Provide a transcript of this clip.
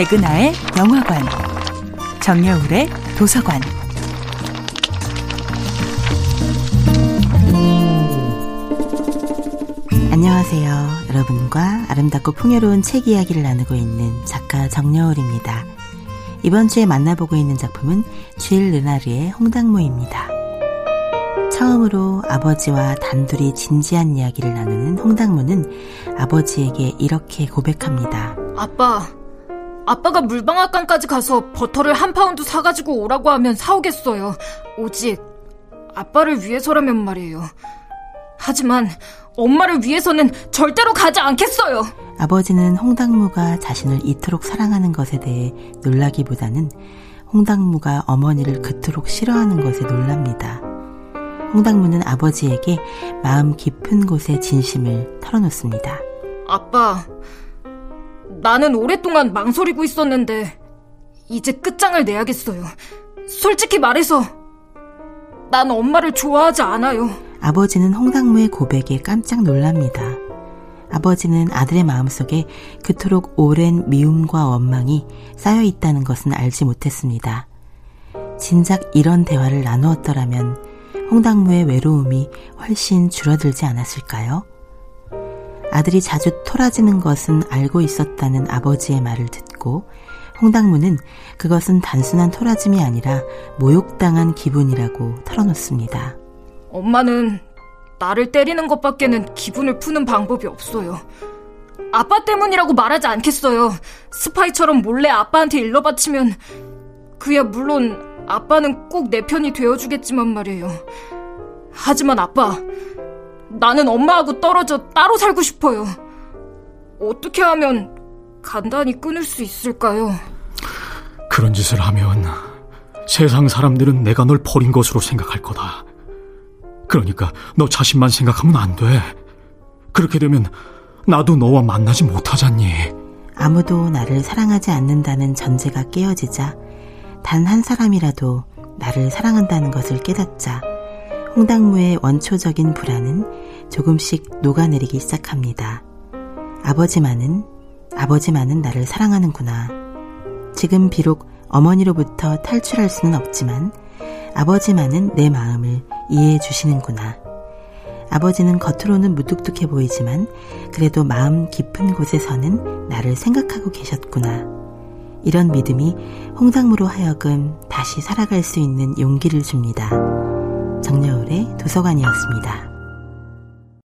백은하의 영화관, 정여울의 도서관. 안녕하세요. 여러분과 아름답고 풍요로운 책 이야기를 나누고 있는 작가 정여울입니다. 이번 주에 만나보고 있는 작품은 쥘 르나르의 홍당무입니다. 처음으로 아버지와 단둘이 진지한 이야기를 나누는 홍당무는 아버지에게 이렇게 고백합니다. 아빠, 아빠가 물방앗간까지 가서 버터를 한 파운드 사가지고 오라고 하면 사오겠어요. 오직 아빠를 위해서라면 말이에요. 하지만 엄마를 위해서는 절대로 가지 않겠어요. 아버지는 홍당무가 자신을 이토록 사랑하는 것에 대해 놀라기보다는 홍당무가 어머니를 그토록 싫어하는 것에 놀랍니다. 홍당무는 아버지에게 마음 깊은 곳에 진심을 털어놓습니다. 아빠, 나는 오랫동안 망설이고 있었는데 이제 끝장을 내야겠어요. 솔직히 말해서 난 엄마를 좋아하지 않아요. 아버지는 홍당무의 고백에 깜짝 놀랍니다. 아버지는 아들의 마음속에 그토록 오랜 미움과 원망이 쌓여 있다는 것은 알지 못했습니다. 진작 이런 대화를 나누었더라면 홍당무의 외로움이 훨씬 줄어들지 않았을까요? 아들이 자주 토라지는 것은 알고 있었다는 아버지의 말을 듣고 홍당무는 그것은 단순한 토라짐이 아니라 모욕당한 기분이라고 털어놓습니다. 엄마는 나를 때리는 것밖에는 기분을 푸는 방법이 없어요. 아빠 때문이라고 말하지 않겠어요. 스파이처럼 몰래 아빠한테 일러 바치면 그야 물론 아빠는 꼭 내 편이 되어주겠지만 말이에요. 하지만 아빠, 나는 엄마하고 떨어져 따로 살고 싶어요. 어떻게 하면 간단히 끊을 수 있을까요? 그런 짓을 하면 세상 사람들은 내가 널 버린 것으로 생각할 거다. 그러니까 너 자신만 생각하면 안 돼. 그렇게 되면 나도 너와 만나지 못하잖니. 아무도 나를 사랑하지 않는다는 전제가 깨어지자 단 한 사람이라도 나를 사랑한다는 것을 깨닫자 홍당무의 원초적인 불안은 조금씩 녹아내리기 시작합니다. 아버지만은, 아버지만은 나를 사랑하는구나. 지금 비록 어머니로부터 탈출할 수는 없지만 아버지만은 내 마음을 이해해 주시는구나. 아버지는 겉으로는 무뚝뚝해 보이지만 그래도 마음 깊은 곳에서는 나를 생각하고 계셨구나. 이런 믿음이 홍당무로 하여금 다시 살아갈 수 있는 용기를 줍니다. 정여울의 도서관이었습니다.